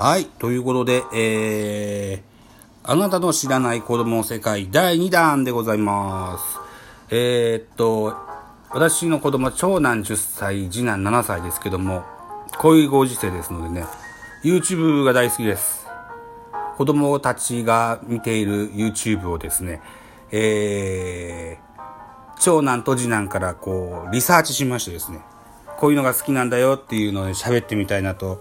はい。ということで、えー、あなたの知らない子供の世界第2弾でございます。えー、っと、私の子供、長男10歳、次男7歳ですけども、こういうご時世ですのでね、YouTube が大好きです。子供たちが見ている YouTube をですね、えー、長男と次男からこう、リサーチしましてですね、こういうのが好きなんだよっていうのを喋ってみたいなと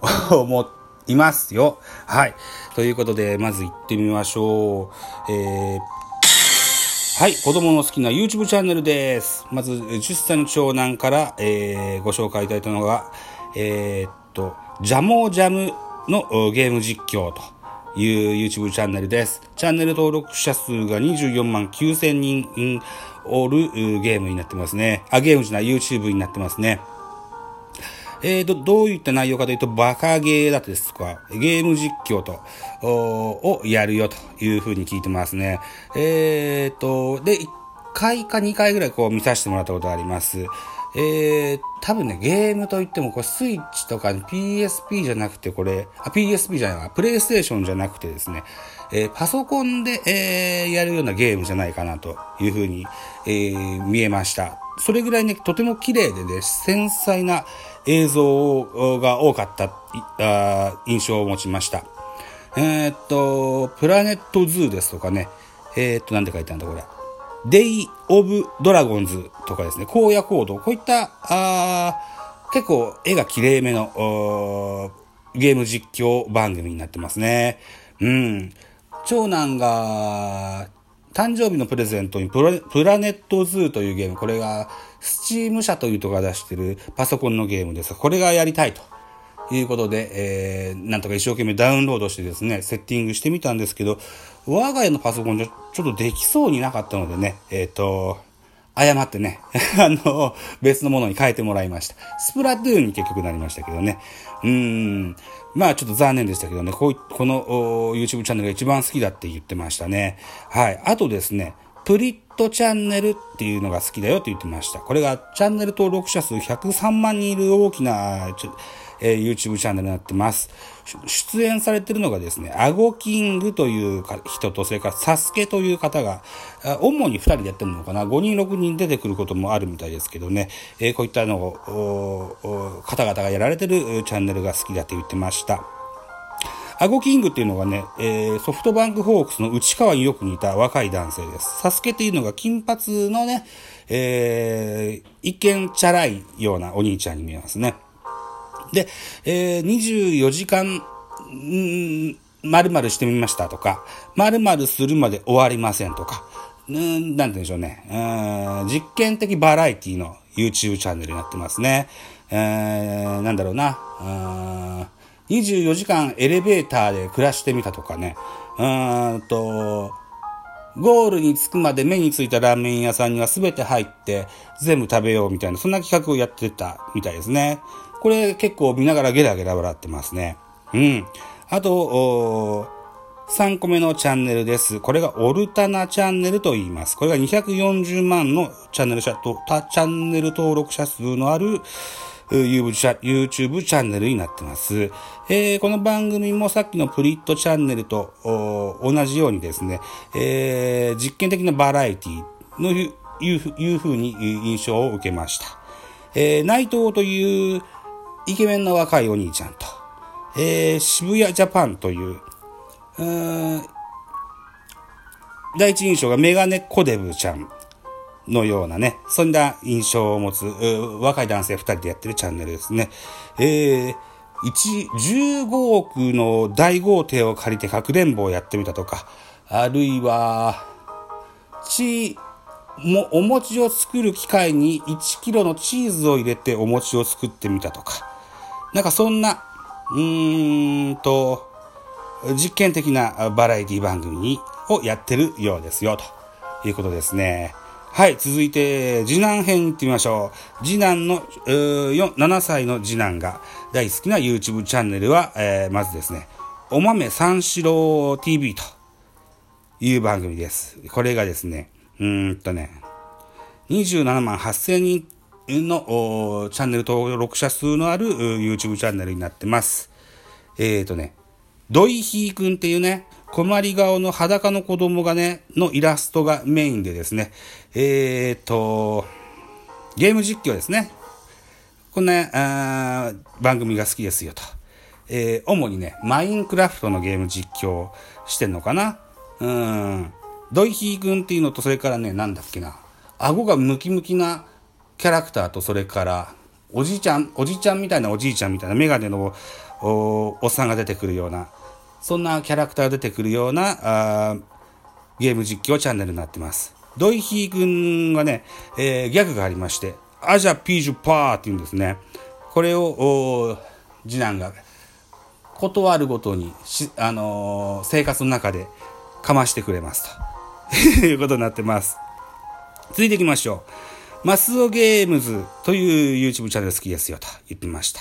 思っいますよ。はい。ということで、まず行ってみましょう。えーはい、子供の好きな YouTube チャンネルです。まず、10歳の長男から、えーご紹介いただいたのが、えーっと、ジャモージャムのゲーム実況という YouTube チャンネルです。チャンネル登録者数が24万9000人おるゲームになってますね。あ、ゲームじゃない、YouTube になってますね。えーと、どういった内容かというと、バカゲーだですとか、ゲーム実況と、をやるよというふうに聞いてますね。えーと、で、1回か2回ぐらいこう見させてもらったことがあります。えー、多分ね、ゲームといっても、これスイッチとか PSP じゃなくて、これ、あ、PSP じゃないわ、プレイステーションじゃなくてですね、えーパソコンで、えーやるようなゲームじゃないかなというふうに、えー見えました。それぐらいね、とても綺麗でね、繊細な映像が多かった印象を持ちました。えーっと、プラネットズーですとかね、えーっと、なんて書いてあるんだ、これ。デイ・オブ・ドラゴンズとかですね、荒野行動、こういった、あ結構絵が綺麗めのゲーム実況番組になってますね。うん。長男が、誕生日のプレゼントにプラネットズーというゲーム、これが、スチーム社というとこが出してるパソコンのゲームですが。これがやりたいと。いうことで、えー、なんとか一生懸命ダウンロードしてですね、セッティングしてみたんですけど、我が家のパソコンじゃちょっとできそうになかったのでね、えっ、と、誤ってね、あの、別のものに変えてもらいました。スプラトゥーンに結局なりましたけどね。うーん。まあちょっと残念でしたけどね、こうこのお YouTube チャンネルが一番好きだって言ってましたね。はい。あとですね、プリットチャンネルっていうのが好きだよって言ってました。これがチャンネル登録者数103万人いる大きな、えー YouTube チャンネルになってます。出演されてるのがですね、アゴキングというか人と、それからサスケという方が、主に2人でやってるのかな、5人6人出てくることもあるみたいですけどね、えーこういったのを、方々がやられてるチャンネルが好きだって言ってました。アゴキングっていうのがね、えーソフトバンクホークスの内川によく似た若い男性です。サスケっていうのが金髪のね、えー一見チャラいようなお兄ちゃんに見えますね。で、えー24時間、ん〇〇してみましたとか、〇〇するまで終わりませんとか、んなんて言うんでしょうね。うん実験的バラエティの YouTube チャンネルになってますね。えーなんだろうな。うん24時間エレベーターで暮らしてみたとかね。うーんと、ゴールに着くまで目についたラーメン屋さんには全て入って全部食べようみたいな、そんな企画をやってたみたいですね。これ結構見ながらゲラゲラ笑ってますね。うん。あと、3個目のチャンネルです。これがオルタナチャンネルと言います。これが240万のチャンネル、チャンネル登録者数のあるう YouTube チャ YouTube チャンネルになってます。えーこの番組もさっきのプリットチャンネルと同じようにですね、えー実験的なバラエティのいういうふうに印象を受けました。えー内藤というイケメンの若いお兄ちゃんと、えー渋谷ジャパンという、うん第一印象がメガネコデブちゃんのようなね、そんな印象を持つ、若い男性二人でやってるチャンネルですね。えー、1、15億の大豪邸を借りてかくれんぼをやってみたとか、あるいは、チもお餅を作る機械に1キロのチーズを入れてお餅を作ってみたとか、なんかそんな、うーんと、実験的なバラエティ番組をやってるようですよ、ということですね。はい、続いて、次男編行ってみましょう。次男の、えー、7歳の次男が大好きな YouTube チャンネルは、えーまずですね、お豆三四郎 TV という番組です。これがですね、うんとね、27万8000人のチャンネル登録者数のある YouTube チャンネルになってます。えっ、ー、とね、ドイヒーくんっていうね、困り顔の裸の子供がね、のイラストがメインでですね、えっ、と、ゲーム実況ですね。こんなあ番組が好きですよと。えー、主にね、マインクラフトのゲーム実況してんのかなうん。ドイヒー君っていうのと、それからね、なんだっけな。顎がムキムキなキャラクターと、それから、おじいちゃん、おじいちゃんみたいなおじいちゃんみたいな、メガネのおっさんが出てくるような、そんなキャラクターが出てくるような、あゲーム実況チャンネルになってます。ドイヒー君はね、えー、ギャグがありまして、アジャピージュパーって言うんですね。これを、次男が、断るごとにし、あのー、生活の中でかましてくれますと いうことになってます。続いていきましょう。マスオゲームズという YouTube チャンネル好きですよと言ってました。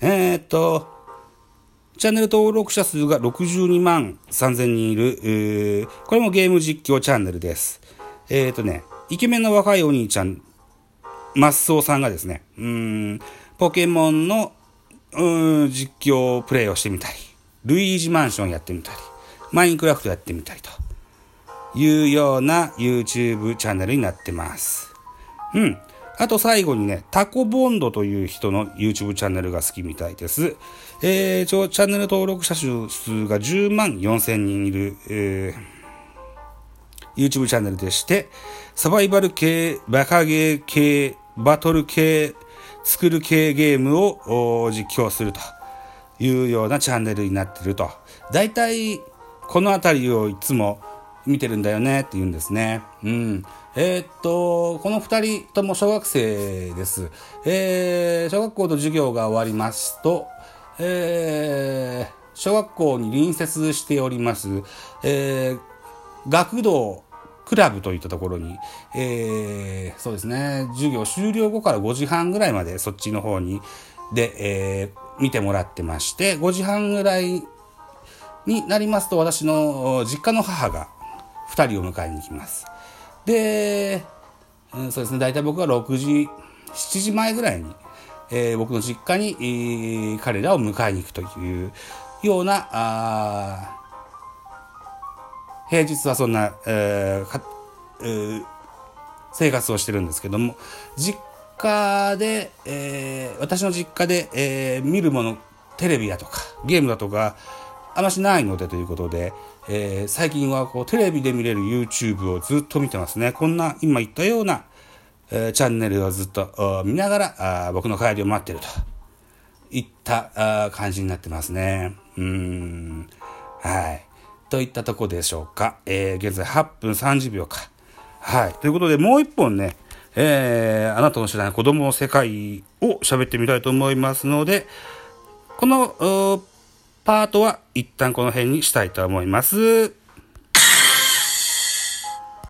えー、っと、チャンネル登録者数が62万3000人いる、これもゲーム実況チャンネルです。えー、っとね、イケメンの若いお兄ちゃん、マスオさんがですね、うん、ポケモンの、実況プレイをしてみたり、ルイージマンションやってみたり、マインクラフトやってみたりというような YouTube チャンネルになってます。うん。あと最後にね、タコボンドという人の YouTube チャンネルが好きみたいです。えー、チャンネル登録者数が10万4千人いる、えー、YouTube チャンネルでして、サバイバル系、バカゲー系、バトル系、作る系ゲームを実況するというようなチャンネルになっていると。大体、この辺りをいつも見てるんだよねって言うんですね。うん。えー、っと、この二人とも小学生です。えー、小学校の授業が終わりますと、えー、小学校に隣接しております、え、学童クラブといったところに、え、そうですね、授業終了後から5時半ぐらいまでそっちの方に、で、え、見てもらってまして、5時半ぐらいになりますと、私の実家の母が2人を迎えに行きます。で、うん、そうですね、大体僕は6時、7時前ぐらいに、えー、僕の実家に、えー、彼らを迎えに行くというような、あ平日はそんな、えーえー、生活をしてるんですけども、実家で、えー、私の実家で、えー、見るもの、テレビだとか、ゲームだとか、あましないのでということで、えー、最近はこうテレビで見れる YouTube をずっと見てますね。こんな今言ったような、えー、チャンネルをずっと見ながらあ僕の帰りを待ってるといったあ感じになってますね。うん。はい。といったとこでしょうか。えー、現在8分30秒か。はい。ということで、もう一本ね、えー、あなたの知らない子供の世界を喋ってみたいと思いますので、この、パートは一旦この辺にしたいと思います。